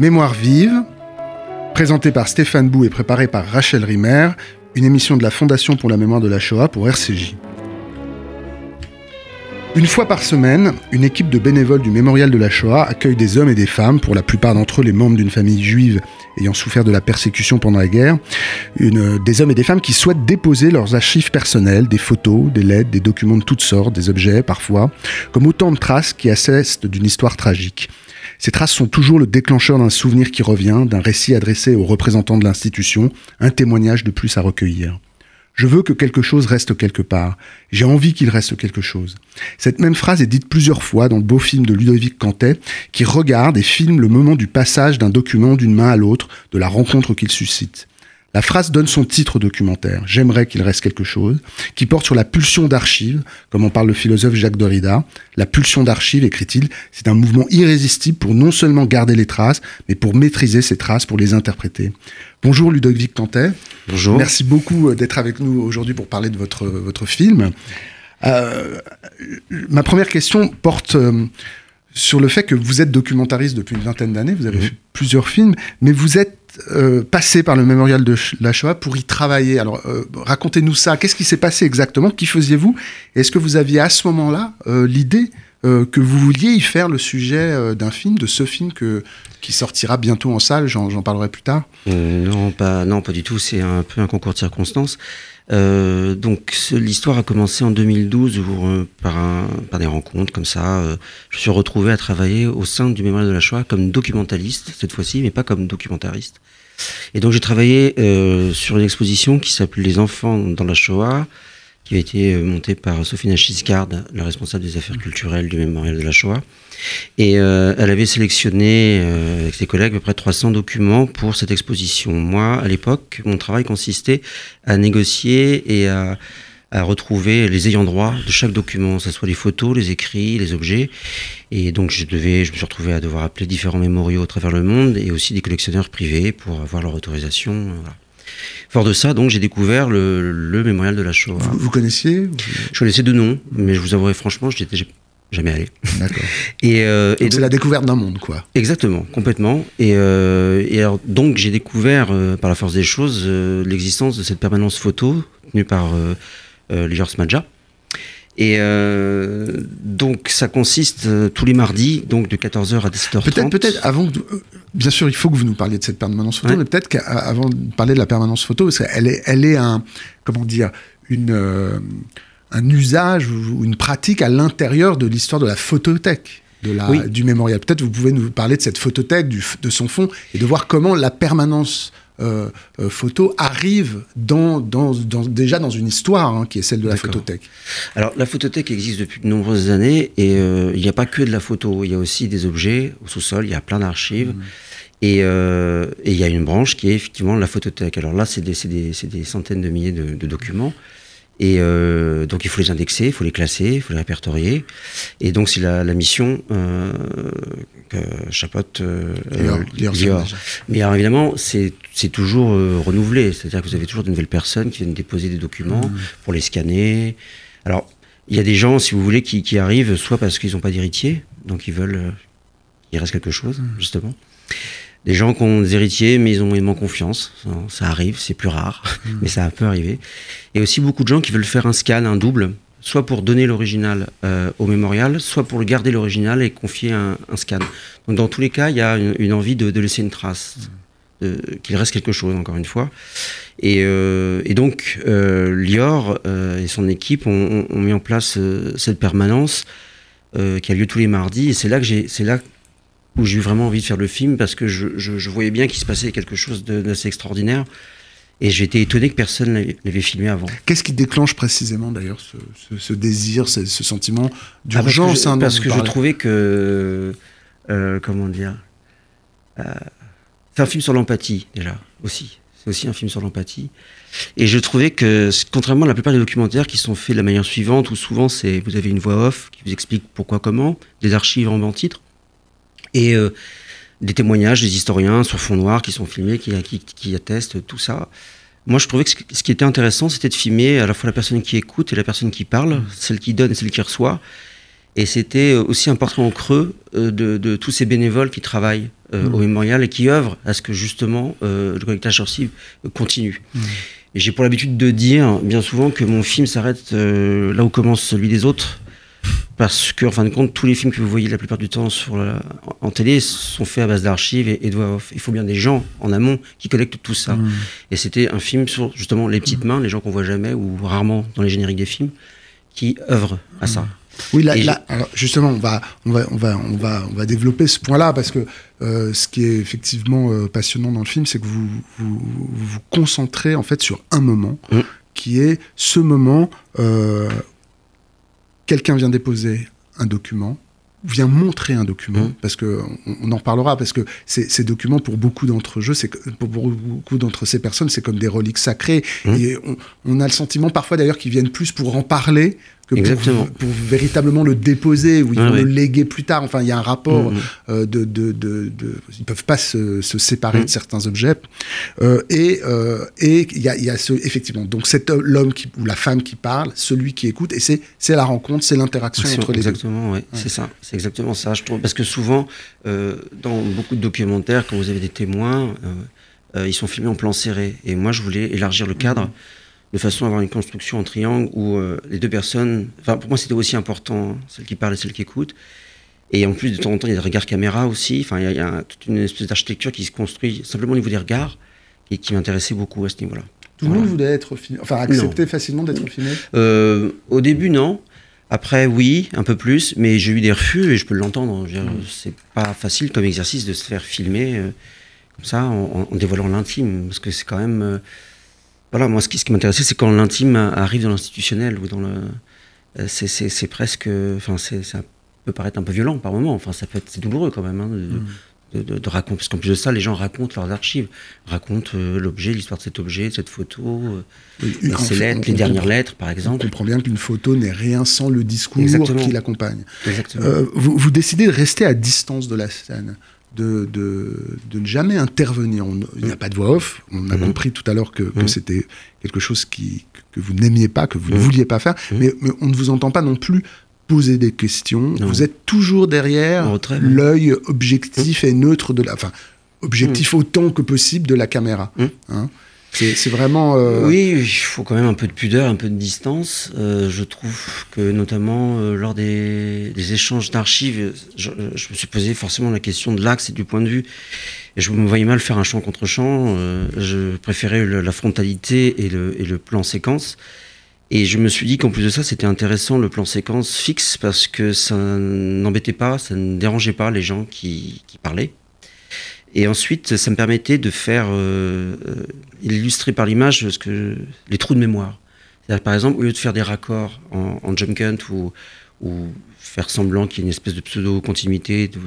Mémoire vive, présentée par Stéphane Bou et préparée par Rachel Rimer, une émission de la Fondation pour la mémoire de la Shoah pour RCJ. Une fois par semaine, une équipe de bénévoles du Mémorial de la Shoah accueille des hommes et des femmes, pour la plupart d'entre eux les membres d'une famille juive ayant souffert de la persécution pendant la guerre, des hommes et des femmes qui souhaitent déposer leurs archives personnelles, des photos, des lettres, des documents de toutes sortes, des objets parfois, comme autant de traces qui assestent d'une histoire tragique. Ces traces sont toujours le déclencheur d'un souvenir qui revient, d'un récit adressé aux représentants de l'institution, un témoignage de plus à recueillir. Je veux que quelque chose reste quelque part. J'ai envie qu'il reste quelque chose. Cette même phrase est dite plusieurs fois dans le beau film de Ludovic Cantet, qui regarde et filme le moment du passage d'un document d'une main à l'autre, de la rencontre qu'il suscite. La phrase donne son titre au documentaire, J'aimerais qu'il reste quelque chose, qui porte sur la pulsion d'archives, comme en parle le philosophe Jacques Derrida. La pulsion d'archives, écrit-il, c'est un mouvement irrésistible pour non seulement garder les traces, mais pour maîtriser ces traces, pour les interpréter. Bonjour Ludovic Cantet. Bonjour. Merci beaucoup euh, d'être avec nous aujourd'hui pour parler de votre, votre film. Euh, ma première question porte euh, sur le fait que vous êtes documentariste depuis une vingtaine d'années, vous avez mhm. fait plusieurs films, mais vous êtes euh, passé par le mémorial de la Shoah pour y travailler. Alors, euh, racontez-nous ça. Qu'est-ce qui s'est passé exactement? Qui faisiez-vous? Est-ce que vous aviez à ce moment-là euh, que vous vouliez y faire le sujet d'un film, de ce film que, qui sortira bientôt en salle J'en parlerai plus tard. non, pas, non, pas du tout. C'est un peu un concours de circonstances. Euh, donc l'histoire a commencé en 2012 où, par, un, par, des rencontres comme ça. Euh, je suis retrouvé à travailler au sein du Mémorial de la Shoah comme documentaliste cette fois-ci, mais pas comme documentariste. Et donc j'ai travaillé euh, sur une exposition qui s'appelle Les enfants dans la Shoah, qui a été euh, montée par Sophie Nachiscard, la responsable des affaires culturelles du Mémorial de la Shoah. Et euh, elle avait sélectionné euh, avec ses collègues à peu près 300 documents pour cette exposition. Moi, à l'époque, mon travail consistait à négocier et à, à, retrouver les ayants droit de chaque document, que ce soit les photos, les écrits, les objets. Et donc, je, devais, je me suis retrouvé à devoir appeler différents mémoriaux à travers le monde et aussi des collectionneurs privés pour avoir leur autorisation. Voilà. Fort de ça, donc, j'ai découvert le, le, mémorial de la Shoah. Vous, vous connaissiez Je connaissais de nom, mais je vous avouerai franchement, j'étais jamais allé. D'accord. et, euh, et c'est la découverte d'un monde, quoi. Exactement, complètement. Et, euh, et alors, donc j'ai découvert euh, par la force des choses euh, l'existence de cette permanence photo tenue par euh, Smadja. Et euh, donc ça consiste euh, tous les mardis, donc de 14h à 17h30. Peut-être, peut-être avant, bien sûr, il faut que vous nous parliez de cette permanence photo, ouais. mais peut-être qu'avant de parler de la permanence photo, parce qu'elle est, elle est un, comment dire, une, euh, un usage ou une pratique à l'intérieur de l'histoire de la photothèque. De la, oui. du mémorial. Peut-être vous pouvez nous parler de cette photothèque, du, de son fond, et de voir comment la permanence photo arrive dans, dans, dans, déjà dans une histoire hein, qui est celle de la photothèque. Alors la photothèque existe depuis de nombreuses années et euh, il n'y a pas que de la photo, il y a aussi des objets au sous-sol, il y a plein d'archives. Mmh. Et il euh, y a une branche qui est effectivement la photothèque. Alors là, c'est des, des, des, centaines de milliers de, de documents. Et euh, donc il faut les indexer, il faut les classer, il faut les répertorier. Et donc c'est la, la, mission euh, que chapeaute euh, Lior. Mais alors évidemment, c'est toujours euh, renouvelé. C'est-à-dire que vous avez toujours de nouvelles personnes qui viennent déposer des documents mmh. pour les scanner. Alors il y a des gens, si vous voulez, qui, qui arrivent soit parce qu'ils n'ont pas d'héritier, donc ils veulent euh, qu'il reste quelque chose, mmh. justement des gens qui ont des héritiers, mais ils ont moyennement confiance. Ça arrive, c'est plus rare, mmh. mais ça peut arriver. Et aussi beaucoup de gens qui veulent faire un scan, un double, soit pour donner l'original euh, au mémorial, soit pour le garder l'original et confier un, un, scan. Donc dans tous les cas, il y a une, une envie de, de, laisser une trace, qu'il reste quelque chose, encore une fois. Et, euh, et donc, euh, Lior et son équipe ont, ont, mis en place cette permanence qui a lieu tous les mardis. Et c'est là que j'ai, c'est là où j'ai eu vraiment envie de faire le film parce que je, je, je voyais bien qu'il se passait quelque chose d'assez extraordinaire. Et été étonné que personne l'avait filmé avant. Qu'est-ce qui déclenche précisément d'ailleurs ce, ce, ce, désir, ce, ce sentiment d'urgence ah Parce que, je, parce que je trouvais que. Euh, comment dire euh, C'est un film sur l'empathie, déjà, aussi. C'est aussi un film sur l'empathie. Et je trouvais que, contrairement à la plupart des documentaires qui sont faits de la manière suivante, où souvent c'est vous avez une voix off qui vous explique pourquoi, comment, des archives en bas-titre, et euh, des témoignages des historiens sur fond noir qui sont filmés, qui, qui, qui attestent tout ça. Moi, je trouvais que ce qui était intéressant, c'était de filmer à la fois la personne qui écoute et la personne qui parle, celle qui donne et celle qui reçoit. Et c'était aussi un portrait en creux de, de, tous ces bénévoles qui travaillent mmh. au mémorial et qui œuvrent à ce que justement le collectage archive continue. Mmh. J'ai pour l'habitude de dire bien souvent que mon film s'arrête là où commence celui des autres parce que, en fin de compte, tous les films que vous voyez la plupart du temps sur en télé sont faits à base d'archives et, et Il faut bien des gens en amont qui collectent tout ça. Mmh. Et c'était un film sur justement les petites mains, les gens qu'on voit jamais ou rarement dans les génériques des films, qui œuvrent à ça. Mmh. Oui, là, justement, on va, on va, on va, on va, on va développer ce point-là parce que euh, ce qui est effectivement euh, passionnant dans le film, c'est que vous, vous, vous concentrez en fait sur un moment mmh. qui est ce moment euh, quelqu'un vient déposer un document, vient montrer un document, mmh. parce que on, en parlera, parce que ces documents, pour beaucoup d'entre eux, c'est pour beaucoup d'entre ces personnes, c'est comme des reliques sacrées. Mmh. Et on, on, a le sentiment parfois d'ailleurs qu'ils viennent plus pour en parler Exactement. Pour, véritablement le déposer ou ils vont le léguer plus tard. Enfin, il y a un rapport mmh. euh, de, de, de, de, Ils peuvent pas se, se séparer mmh. de certains objets. Euh, et euh, et il y a, y a ce, effectivement, donc c'est l'homme ou la femme qui parle, celui qui écoute, et c'est la rencontre, c'est l'interaction entre les exactement, deux. Exactement, c'est ça. C'est exactement ça, je trouve. Parce que souvent, dans beaucoup de documentaires, quand vous avez des témoins, ils sont filmés en plan serré. Et moi, je voulais élargir le cadre. Mmh de façon à avoir une construction en triangle où euh, les deux personnes. Enfin, pour moi, c'était aussi important, celle qui parle et celle qui écoute. Et en plus, de temps en temps, il y a des regards caméra aussi. Enfin, il y a, toute une espèce d'architecture qui se construit simplement au niveau des regards et qui m'intéressait beaucoup à ce niveau-là. Tout le monde voulait être filmé, enfin accepter facilement d'être filmé euh, Au début, non. Après, oui, un peu plus, mais j'ai eu des refus et je peux l'entendre. Mmh. C'est pas facile comme exercice de se faire filmer euh, comme ça en, en dévoilant l'intime, parce que c'est quand même voilà, moi, ce qui, ce qui m'intéressait, c'est quand l'intime arrive dans l'institutionnel ou dans le. Euh, c'est presque. Enfin, ça peut paraître un peu violent par moment. Enfin, ça peut être c'est douloureux quand même hein, de, de, de, raconter. Parce qu'en plus de ça, les gens racontent leurs archives, racontent euh, l'objet, l'histoire de cet objet, de cette photo, euh, ces lettres, les dernières lettres, par exemple. On comprend bien qu'une photo n'est rien sans le discours qui l'accompagne. vous, vous décidez de rester à distance de la scène de, de, ne jamais intervenir. il n'y a pas de voix off. On a mhm. compris tout à l'heure que, mhm. c'était quelque chose qui, que vous n'aimiez pas, que vous ne vouliez pas faire. Mais, on ne vous entend pas non plus poser des questions. Vous êtes toujours derrière l'œil objectif et neutre de la... Enfin, objectif autant que possible de la caméra. Hein. C'est vraiment. Euh, oui, il faut quand même un peu de pudeur, un peu de distance. Euh, je trouve que notamment euh, lors des, échanges d'archives, je, me suis posé forcément la question de l'axe et du point de vue. Et je me voyais mal faire un champ contre champ. je préférais la frontalité et le, et le, plan séquence. Et je me suis dit qu'en plus de ça, c'était intéressant le plan séquence fixe parce que ça n'embêtait pas, ça ne dérangeait pas les gens qui, qui parlaient. Et ensuite, ça me permettait de faire euh, euh illustrer par l'image ce que les trous de mémoire. Par exemple, au lieu de faire des raccords en, en jump cut ou, ou faire semblant qu'il y ait une espèce de pseudo-continuité. De,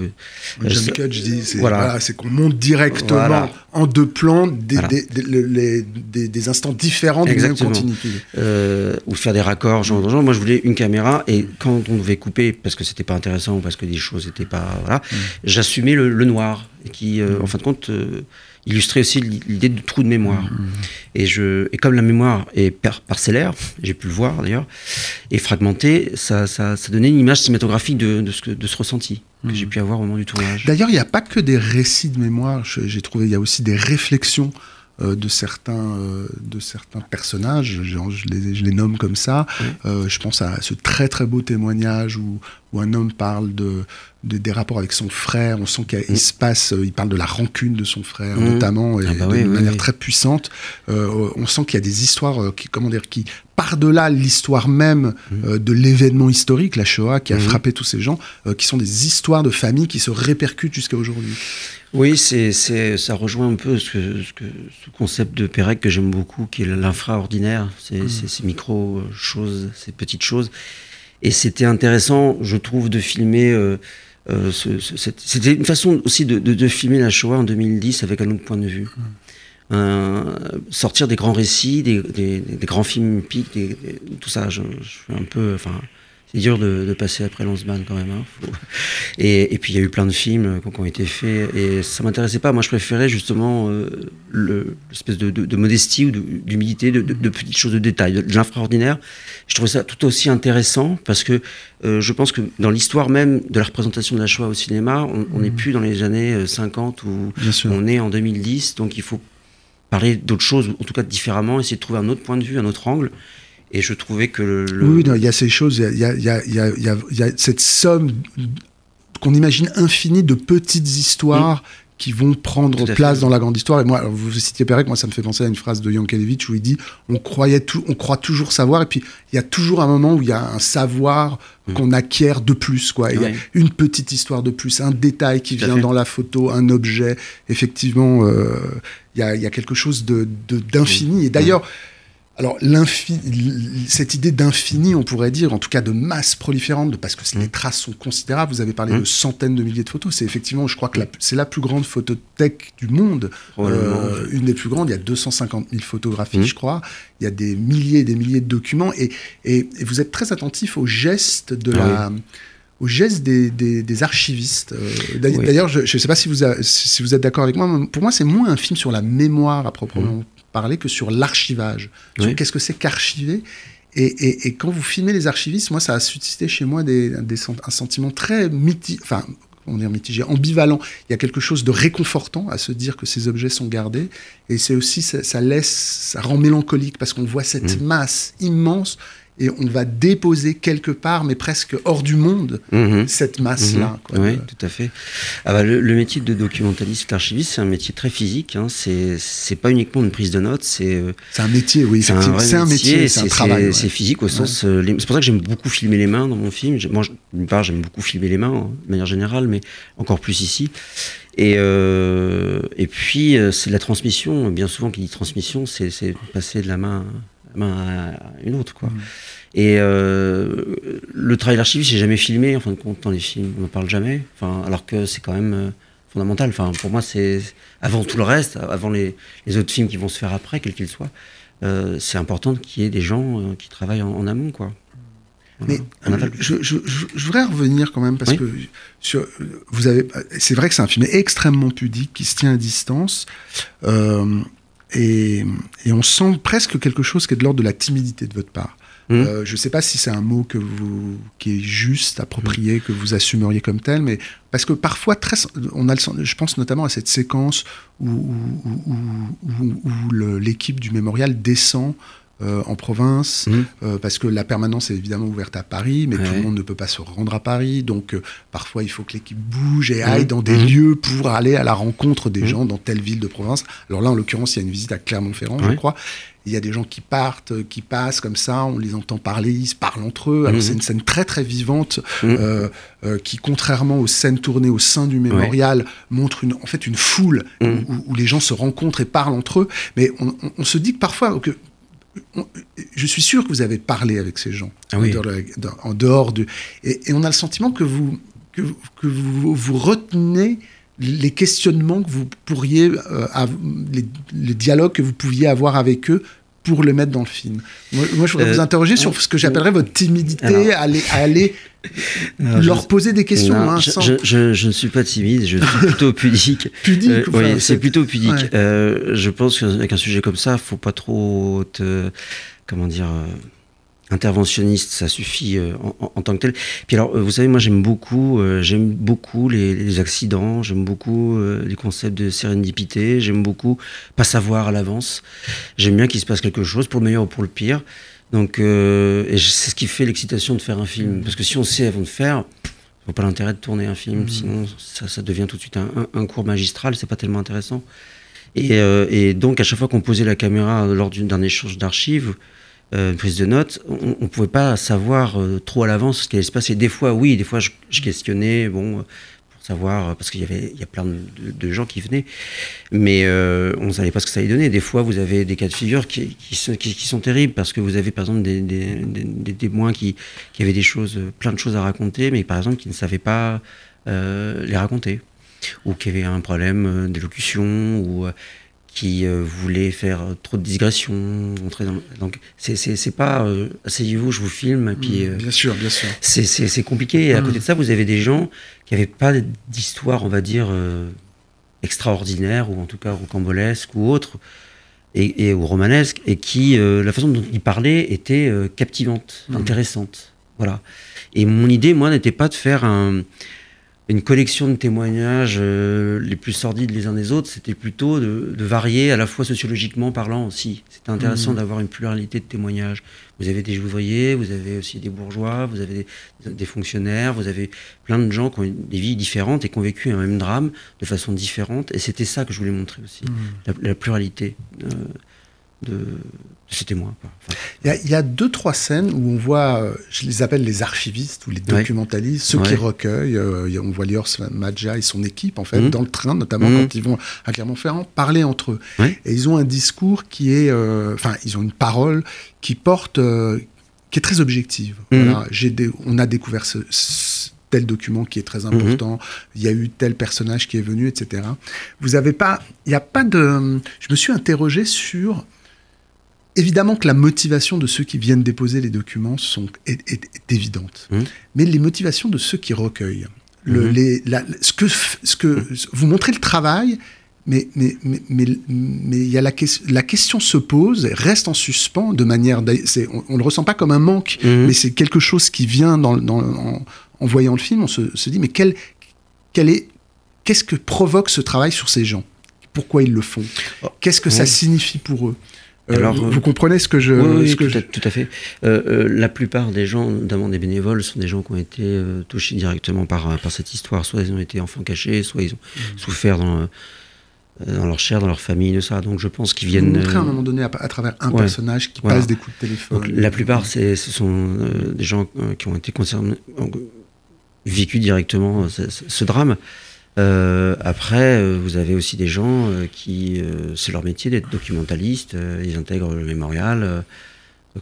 euh, c'est voilà. qu'on monte directement en deux plans des, des, des, instants différents d'une même continuité. Euh, ou faire des raccords, genre, genre, Moi, je voulais une caméra et quand on devait couper, parce que c'était pas intéressant ou parce que des choses n'étaient pas. Voilà, mm. j'assumais le, le, noir, qui, euh, en fin de compte, euh, illustrer aussi l'idée de trou de mémoire. Mmh, mmh. Et, je, et comme la mémoire est parcellaire, j'ai pu le voir d'ailleurs, et fragmentée, ça, ça, ça, donnait une image cinématographique de, de, ce, de ce ressenti que j'ai pu avoir au moment du tournage. D'ailleurs, il n'y a pas que des récits de mémoire, j'ai trouvé, il y a aussi des réflexions de, certains, euh, de certains personnages, je, les, je les nomme comme ça. Euh, je pense à ce très très beau témoignage où, où un homme parle de, des rapports avec son frère. On sent qu'il se passe, il parle de la rancune de son frère notamment, et ah bah de manière très puissante. on sent qu'il y a des histoires qui, comment dire, qui par-delà l'histoire même de l'événement historique, la Shoah, qui a frappé tous ces gens, qui sont des histoires de famille qui se répercutent jusqu'à aujourd'hui. Oui, c'est, ça rejoint un peu ce, ce, concept de Pérec que j'aime beaucoup, qui est l'infraordinaire, c'est, mmh. ces micro-choses, ces petites choses. Et c'était intéressant, je trouve, de filmer. Euh, euh, c'était une façon aussi de, de, filmer la Shoah en 2010 avec un autre point de vue. Mmh. sortir des grands récits, des, des, des grands films piques, tout ça. Je, je, suis un peu. Enfin, c'est dur de, de, passer après Lanzmann quand même. Hein. Et, et, puis il y a eu plein de films qui ont été faits et ça m'intéressait pas. Moi, je préférais justement euh, l'espèce de, de, de, modestie ou d'humilité, de, petites choses de détail, de, l'infraordinaire. Je trouvais ça tout aussi intéressant parce que euh, je pense que dans l'histoire même de la représentation de la Shoah au cinéma, on n'est mmh. plus dans les années 50 où on est en 2010, donc il faut parler d'autres choses, en tout cas différemment, essayer de trouver un autre point de vue, un autre angle. Et je trouvais que le. Oui, il y a ces choses, il y a, y, a, y, a, y a, cette somme qu'on imagine infinie de petites histoires qui vont prendre place dans la grande histoire. Et moi, vous citiez Pérec, moi ça me fait penser à une phrase de Yankelevitch où il dit on, croyait tout, on croit toujours savoir, et puis il y a toujours un moment où il y a un savoir mm. qu'on acquiert de plus. Quoi. Il y a une petite histoire de plus, un détail qui vient dans la photo, un objet. Effectivement, euh, il y, a, y, a, quelque chose d'infini. De, et d'ailleurs, alors, cette idée d'infini, on pourrait dire, en tout cas de masse proliférante, parce que les mmh. traces sont considérables, vous avez parlé mmh. de centaines de milliers de photos, c'est effectivement, je crois que c'est la plus grande photothèque du monde, euh, une des plus grandes, il y a 250 000 photographies, mmh. je crois, il y a des milliers et des milliers de documents, et, et, vous êtes très attentif aux gestes de ah la... Aux gestes des, des, archivistes. Euh, d'ailleurs, je ne sais pas si vous, si vous êtes d'accord avec moi, pour moi, c'est moins un film sur la mémoire à proprement parler que sur l'archivage. Qu'est-ce que c'est qu'archiver et, et, quand vous filmez les archivistes, moi, ça a suscité chez moi des, des un sentiment très mitigé, enfin, on est mitigé, ambivalent. Il y a quelque chose de réconfortant à se dire que ces objets sont gardés, et c'est aussi, ça, laisse, ça rend mélancolique parce qu'on voit cette mmh. masse immense et on va déposer quelque part, mais presque hors du monde, mhm. cette masse-là. Mhm. Oui, tout à fait. Ah bah, le, métier de documentaliste, d'archiviste, c'est un métier très physique. Hein. C'est pas uniquement une prise de notes. C'est euh, un métier, oui, c'est un, métier, c'est un travail. C'est physique au sens. Euh, c'est pour ça que j'aime beaucoup filmer les mains dans mon film. Moi, d'une part, j'aime beaucoup filmer les mains de manière générale, mais encore plus ici. Et, euh, et puis, c'est la transmission. Bien souvent, qui dit transmission, c'est passer de la main à une autre, quoi. Et euh, le travail d'archiviste, j'ai jamais filmé, en fin de compte, dans les films, on n'en parle jamais. Enfin, alors que c'est quand même euh, fondamental. Enfin, pour moi, c'est avant tout le reste, avant les, les, autres films qui vont se faire après, quels qu'ils soient, euh, c'est important qu'il y ait des gens qui travaillent en, amont, quoi. Mais je, je, je, voudrais revenir quand même parce que sur, vous avez, c'est vrai que c'est un film extrêmement pudique qui se tient à distance. Euh, et, on sent presque quelque chose qui est de l'ordre de la timidité de votre part. Mmh. Euh, je ne sais pas si c'est un mot que vous, qui est juste, approprié, que vous assumeriez comme tel, mais parce que parfois, très, on a le, je pense notamment à cette séquence où, où, où l'équipe du mémorial descend euh, en province, mmh. euh, parce que la permanence est évidemment ouverte à Paris, mais tout le monde ne peut pas se rendre à Paris, donc euh, parfois il faut que l'équipe bouge et aille mmh. dans des mmh. lieux pour aller à la rencontre des gens dans telle ville de province. Alors là, en l'occurrence, il y a une visite à Clermont-Ferrand, je crois. Il y a des gens qui partent, qui passent comme ça, on les entend parler, ils se parlent entre eux. Alors c'est une scène très très vivante qui, contrairement aux scènes tournées au sein du mémorial, montre une, en fait une foule où, les gens se rencontrent et parlent entre eux. Mais on, on se dit que parfois que je suis sûr que vous avez parlé avec ces gens ah en, dehors de, et, on a le sentiment que vous que, vous, vous, retenez les questionnements que vous pourriez euh, les, dialogues que vous pouviez avoir avec eux pour le mettre dans le film. Moi, je voudrais vous euh, interroger sur ce que j'appellerais votre timidité à aller, à aller leur poser des questions. Hein, je, ne suis pas timide, je suis plutôt pudique. pudique euh, Oui, c'est plutôt pudique. Euh, je pense qu'avec un sujet comme ça, faut pas trop te, comment dire, interventionniste, ça suffit euh, en, tant que tel. Puis alors, euh, vous savez, moi j'aime beaucoup, euh, j'aime beaucoup les, accidents, j'aime beaucoup les concepts de sérendipité, j'aime beaucoup pas savoir à l'avance. J'aime bien qu'il se passe quelque chose, pour le meilleur ou pour le pire. Donc, et c'est ce qui fait l'excitation de faire un film, parce que si on sait avant de faire, vaut pas l'intérêt de tourner un film, mmh. sinon ça, ça, devient tout de suite un, un, cours magistral, c'est pas tellement intéressant. Et, et, donc à chaque fois qu'on posait la caméra lors d'un échange d'archives, une prise de notes, on ne pouvait pas savoir euh, trop à l'avance ce qui allait se passer. Des fois, oui, des fois, je, questionnais, bon, euh, pour savoir, parce qu'il y avait il y a plein de, gens qui venaient, mais on ne savait pas ce que ça allait donner. Des fois, vous avez des cas de figure qui, sont, terribles, parce que vous avez, par exemple, des, témoins qui, qui, avaient des choses, plein de choses à raconter, mais par exemple, qui ne savaient pas les raconter, ou qui avaient un problème d'élocution, ou qui voulait faire trop de digression. donc, c'est pas asseyez-vous, je vous filme, et puis. bien sûr, bien sûr. C'est compliqué. Et à côté de ça, vous avez des gens qui n'avaient pas d'histoire, on va dire, extraordinaire, ou en tout cas rocambolesque ou autre, et, et ou romanesque, et qui, la façon dont ils parlaient était captivante, mmh. intéressante. Voilà. Et mon idée, moi, n'était pas de faire un une collection de témoignages euh, les plus sordides les uns des autres, c'était plutôt de, varier à la fois sociologiquement parlant aussi. C'était intéressant mmh. d'avoir une pluralité de témoignages. Vous avez des ouvriers, vous avez aussi des bourgeois, vous avez des, fonctionnaires, vous avez plein de gens qui ont des vies différentes et qui ont vécu un même drame de façon différente. Et c'était ça que je voulais montrer aussi, mmh. la, pluralité. Euh, de, ces témoins. Il, y a, deux, trois scènes où on voit, euh, je les appelle les archivistes ou les documentalistes, ceux qui recueillent. Euh, on voit Lior Madja et son équipe, en fait, mhm. dans le train, notamment mhm. quand ils vont à Clermont-Ferrand, parler entre eux. Et ils ont un discours qui est. Euh, enfin, ils ont une parole qui porte. qui est très objective. Mhm. Voilà, on a découvert ce, tel document qui est très important, il y a eu tel personnage qui est venu, etc. Vous avez pas, il n'y a pas de, je me suis interrogé sur Évidemment que la motivation de ceux qui viennent déposer les documents sont, est, évidente, mmh. mais les motivations de ceux qui recueillent, le, mmh. les, ce que, ce que mmh. vous montrez le travail, mais mais mais mais, y a la, la question se pose, reste en suspens de manière, on, on le ressent pas comme un manque, mais c'est quelque chose qui vient dans, dans en, en, voyant le film, on se, se dit mais quel, quel est, qu'est-ce que provoque ce travail sur ces gens? Pourquoi ils le font? Oh. Qu'est-ce que ça signifie pour eux? Alors, vous, comprenez ce que je. Oui, ce que tout, À, tout, à, fait. Euh, euh, la plupart des gens, notamment des bénévoles, sont des gens qui ont été touchés directement par, par cette histoire. Soit ils ont été enfants cachés, soit ils ont mmh. souffert dans, dans leur chair, dans leur famille, de ça. Donc je pense qu'ils viennent. Vous montrez à un moment donné à, travers un personnage qui passe des coups de téléphone. la plupart, ce sont des gens qui ont été concernés, vécu directement ce, ce drame. Euh, après, euh, vous avez aussi des gens euh, qui, c'est leur métier d'être documentaliste, ils intègrent le mémorial,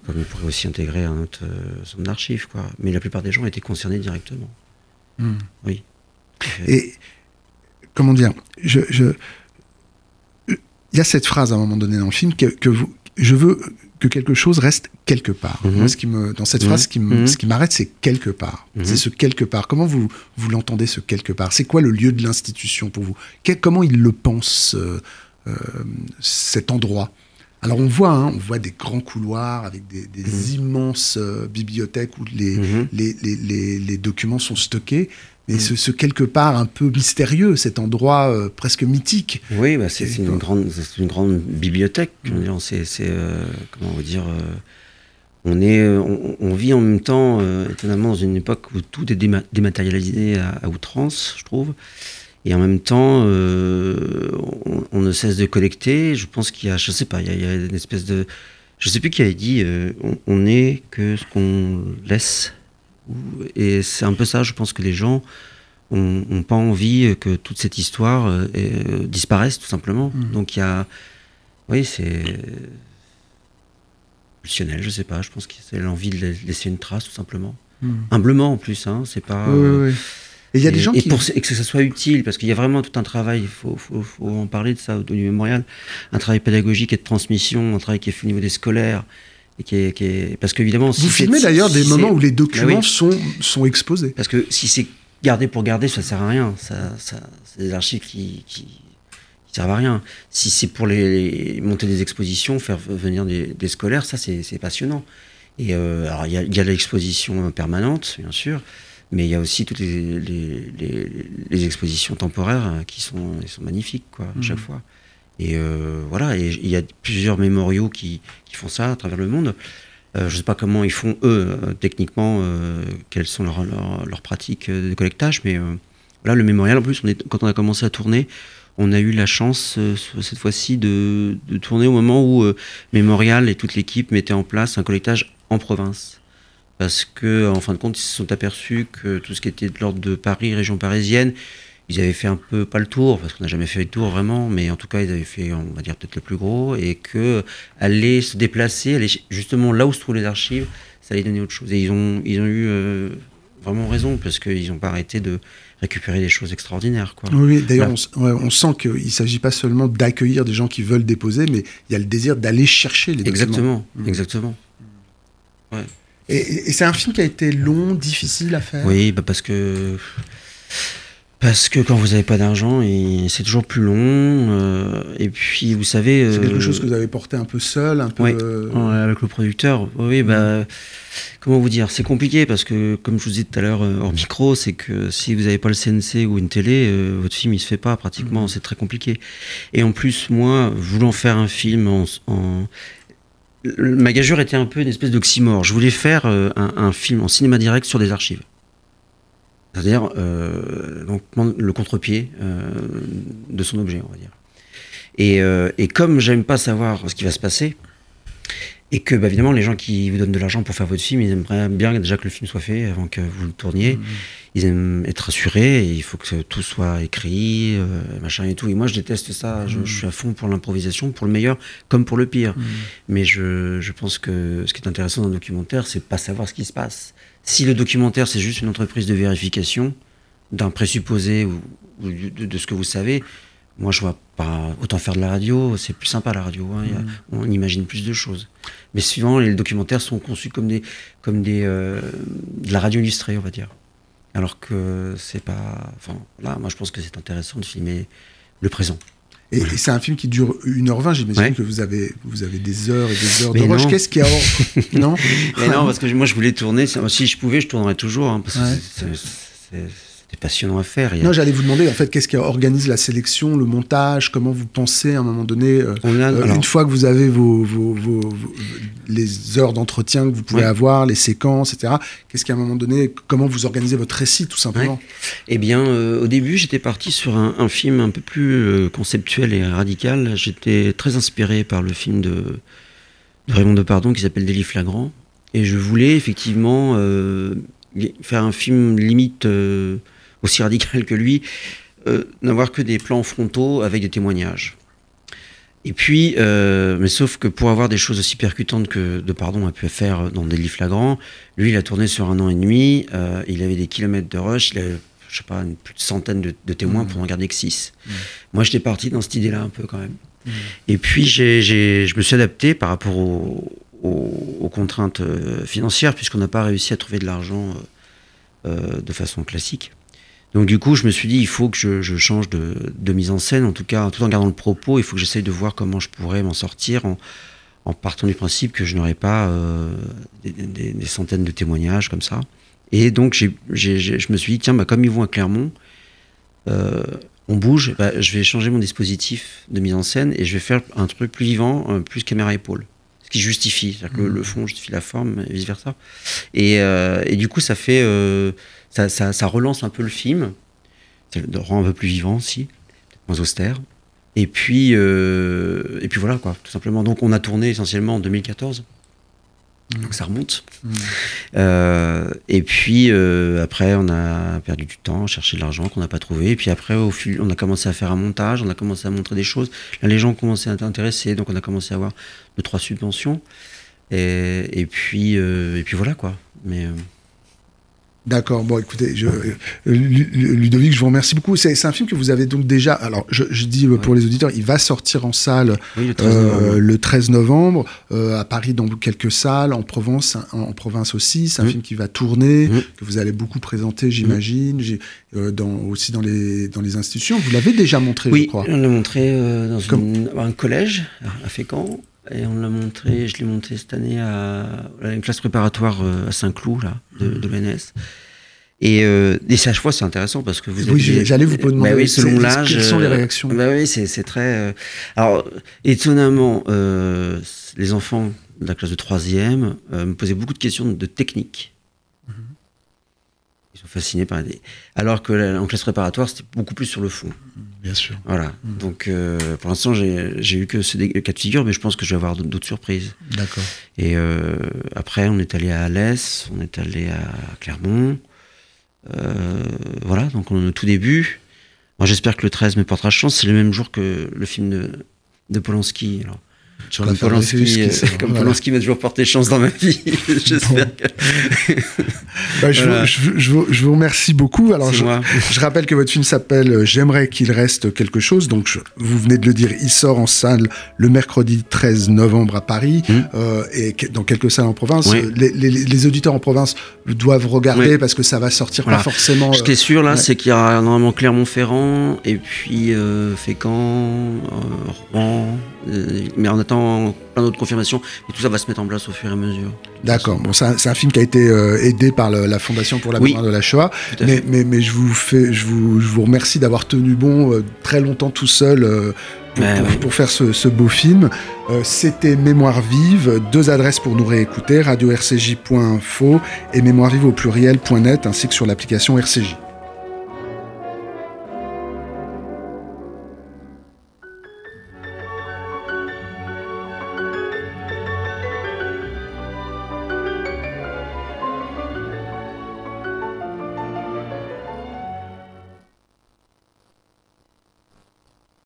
comme ils pourraient aussi intégrer un autre centre d'archives, quoi. Mais la plupart des gens étaient concernés directement. Hmm. Oui. Et comment dire, je, je, il y a cette phrase à un moment donné dans le film que, que vous, je veux que quelque chose reste quelque part. Mhm. ce qui me, dans cette phrase, mhm. ce qui m'arrête, c'est quelque part. Mhm. C'est ce quelque part. Comment vous, vous l'entendez, ce quelque part? C'est quoi le lieu de l'institution pour vous? Comment il le pense, euh, euh, cet endroit? Alors on voit, hein, on voit des grands couloirs avec des, immenses euh, bibliothèques où les, les, les, les, documents sont stockés. Mais mm. ce, quelque part un peu mystérieux, cet endroit euh, presque mythique. Oui, bah c'est une grande, une grande bibliothèque. Mm. C'est, euh, comment vous dire, euh, on est, on, vit en même temps, étonnamment, dans une époque où tout est dématérialisé à, outrance, je trouve. Et en même temps, on, ne cesse de collecter. Je pense qu'il y a, je sais pas, il y a, une espèce de, je sais plus qui avait dit, on, on est que ce qu'on laisse et c'est un peu ça, je pense que les gens n'ont pas envie que toute cette histoire euh, disparaisse, tout simplement. Mm. Donc il y a. Oui, c'est. pulsionnel, je sais pas. Je pense que c'est l'envie de laisser une trace, tout simplement. Mm. Humblement, en plus, hein, c'est pas. Et il y a des gens qui... pour, et que ça soit utile, parce qu'il y a vraiment tout un travail, il faut, faut, faut, en parler de ça au mémorial, un travail pédagogique et de transmission, un travail qui est fait au niveau des scolaires, parce qu'évidemment, vous filmez d'ailleurs des moments où les documents bah sont sont exposés. Parce que si c'est gardé pour garder, ça sert à rien. Ça, ça c'est des archives qui, qui, servent à rien. Si c'est pour les, monter des expositions, faire venir des, scolaires, ça c'est passionnant. Et euh, alors il y a, l'exposition permanente, bien sûr, mais il y a aussi toutes les, les, les, expositions temporaires qui sont, sont magnifiques, quoi, à chaque mmh. fois. Et euh, voilà, il y a plusieurs mémoriaux qui, font ça à travers le monde. Euh, je ne sais pas comment ils font eux, euh, techniquement, quelles sont leurs, pratiques de collectage, mais voilà, le mémorial, en plus, quand on a commencé à tourner, on a eu la chance cette fois-ci de, de, tourner au moment où Mémorial et toute l'équipe mettaient en place un collectage en province. Parce que, en fin de compte, ils se sont aperçus que tout ce qui était de l'ordre de Paris, région parisienne, ils avaient fait un peu, pas le tour, parce qu'on n'a jamais fait le tour vraiment, mais en tout cas, ils avaient fait, on va dire, peut-être le plus gros, et que aller se déplacer, aller justement là où se trouvent les archives, ça allait donner autre chose. Et ils ont, ils ont eu euh, vraiment raison, parce qu'ils n'ont pas arrêté de récupérer des choses extraordinaires. Quoi. Oui, d'ailleurs, on, on, sent qu'il ne s'agit pas seulement d'accueillir des gens qui veulent déposer, mais il y a le désir d'aller chercher les exactement, documents. Exactement. Ouais. Et, et c'est un film qui a été long, difficile à faire? Oui, bah parce que parce que quand vous n'avez pas d'argent, c'est toujours plus long. Euh, et puis, vous savez. C'est quelque euh, chose que vous avez porté un peu seul, un peu. Euh, avec le producteur. Oui, bah. Comment vous dire C'est compliqué parce que, comme je vous disais tout à l'heure hors micro, c'est que si vous n'avez pas le CNC ou une télé, votre film il se fait pas pratiquement. Mm. C'est très compliqué. Et en plus, moi, voulant faire un film en, ma gageure était un peu une espèce d'oxymore. Je voulais faire un, un, film en cinéma direct sur des archives. C'est-à-dire euh, donc le contre-pied euh, de son objet, on va dire. Et, euh, et comme j'aime pas savoir ce qui va se passer, et que bah, évidemment les gens qui vous donnent de l'argent pour faire votre film, ils aimeraient bien déjà que le film soit fait avant que vous le tourniez. Mmh. Ils aiment être assurés, et il faut que tout soit écrit, machin et tout. Et moi je déteste ça, je, mmh. suis à fond pour l'improvisation, pour le meilleur comme pour le pire. Mmh. Mais je, je, pense que ce qui est intéressant dans le documentaire, c'est pas savoir ce qui se passe. Si le documentaire, c'est juste une entreprise de vérification d'un présupposé ou, de, ce que vous savez, moi, je vois pas autant faire de la radio. C'est plus sympa la radio. Hein, mm. on imagine plus de choses. Mais suivant, les documentaires sont conçus comme des, comme des, euh, de la radio illustrée, on va dire. Alors que c'est pas. Enfin, là, moi, je pense que c'est intéressant de filmer le présent. Et, c'est un film qui dure 1h20, j'imagine que vous avez, vous avez des heures et des heures de rush. Qu'est-ce qu'il y a Non Mais non, parce que moi je voulais tourner, si je pouvais, je tournerais toujours, hein, parce que c'est c'est passionnant à faire. Non, j'allais vous demander en fait qu'est-ce qui organise la sélection, le montage, comment vous pensez à un moment donné, euh, euh, une fois que vous avez vos, vos, vos, les heures d'entretien que vous pouvez avoir, les séquences, etc. Qu'est-ce qu'à un moment donné, comment vous organisez votre récit tout simplement Eh bien, euh, au début, j'étais parti sur un, un, film un peu plus conceptuel et radical. J'étais très inspiré par le film de, de Raymond Depardon qui s'appelle Délit flagrant, et je voulais effectivement faire un film limite aussi radical que lui, euh, n'avoir que des plans frontaux avec des témoignages. Et puis, euh, mais sauf que pour avoir des choses aussi percutantes que De Pardon a pu faire dans des livres flagrants, lui, il a tourné sur un an et demi, euh, il avait des kilomètres de rush, il avait, je sais pas, une, plus de centaine de, témoins mmh. pour en garder que six. Mmh. Moi, j'étais parti dans cette idée-là un peu quand même. Mmh. Et puis, je me suis adapté par rapport aux, aux contraintes financières, puisqu'on n'a pas réussi à trouver de l'argent de façon classique. Donc du coup, je me suis dit, il faut que je, change de, mise en scène, en tout cas, tout en gardant le propos, il faut que j'essaye de voir comment je pourrais m'en sortir en, partant du principe que je n'aurais pas euh, des, centaines de témoignages comme ça. Et donc, je me suis dit, tiens, bah, comme ils vont à Clermont, euh, on bouge, bah, je vais changer mon dispositif de mise en scène et je vais faire un truc plus vivant, euh, plus caméra-épaule. Ce qui justifie, c'est-à-dire que le, mmh. fond justifie la forme et vice-versa. Et, et, du coup, ça fait ça, relance un peu le film, ça le rend un peu plus vivant aussi, moins austère. Et puis, euh, et puis voilà, quoi, tout simplement. Donc on a tourné essentiellement en 2014. Mmh. Donc ça remonte. Mmh. Euh, et puis euh, après, on a perdu du temps, cherché de l'argent qu'on n'a pas trouvé. Et puis après, au fil, on a commencé à faire un montage, on a commencé à montrer des choses. Là, les gens ont commencé à être intéressés, donc on a commencé à avoir deux, trois subventions. Et, et puis, et puis voilà, quoi. Mais. D'accord. Bon, écoutez, je, euh, Ludovic, je vous remercie beaucoup. C'est un film que vous avez donc déjà. Alors, je, dis euh, pour les auditeurs, il va sortir en salle le 13 euh, novembre, à Paris dans quelques salles, en Provence, en, province aussi. C'est un film qui va tourner, que vous allez beaucoup présenter, j'imagine, dans, aussi dans les dans les institutions. Vous l'avez déjà montré, je crois. Oui, on l'a montré dans un collège à Fécamp. Et on l'a montré, je l'ai monté cette année à, une classe préparatoire euh, à Saint-Cloud, là, de, de l'ENS. Et, euh, et à chaque fois, c'est intéressant parce que vous Oui, j'allais vous demander bah oui, selon l'âge. Quelles sont les euh, réactions? bah Oui, c'est très. Euh, alors, étonnamment, les enfants de la classe de 3e me posaient beaucoup de questions de technique. Mhm. Ils sont fascinés par les. Alors que en classe préparatoire, c'était beaucoup plus sur le fond. Bien sûr. Voilà. Mm. Donc, euh, pour l'instant, j'ai eu que ce cas de figure, mais je pense que je vais avoir d'autres surprises. D'accord. Et euh, après, on est allé à Alès, on est allé à Clermont. Euh, voilà, donc on est au tout début. Moi, j'espère que le 13 me portera chance. C'est le même jour que le film de, de Polanski. Alors, comme Polanski, euh, comme Polanski m'a toujours porté chance dans ma vie. J'espère bah, je, vous, je, vous, remercie beaucoup. Alors, je, je, rappelle que votre film s'appelle euh, J'aimerais qu'il reste quelque chose. Donc, vous venez de le dire, il sort en salle le mercredi 13 novembre à Paris mmh. euh, et dans quelques salles en province. Les, les, les, auditeurs en province doivent regarder parce que ça va sortir pas forcément. Ce qui est sûr là, c'est qu'il y aura normalement Clermont-Ferrand et puis euh, Fécamp, Rouen. Mais en attendant plein d'autres confirmations. Et tout ça va se mettre en place au fur et à mesure. D'accord. Bon, c'est un, film qui a été euh, aidé par la Fondation pour la mémoire de la Shoah. Mais, mais, mais, je, vous fais, je, vous, je vous remercie d'avoir tenu bon euh, très longtemps tout seul. Euh, ben pour, faire ce, beau film. C'était Mémoire vive, deux adresses pour nous réécouter, radio-rcj.info et mémoirevive au pluriel.net ainsi que sur l'application RCJ.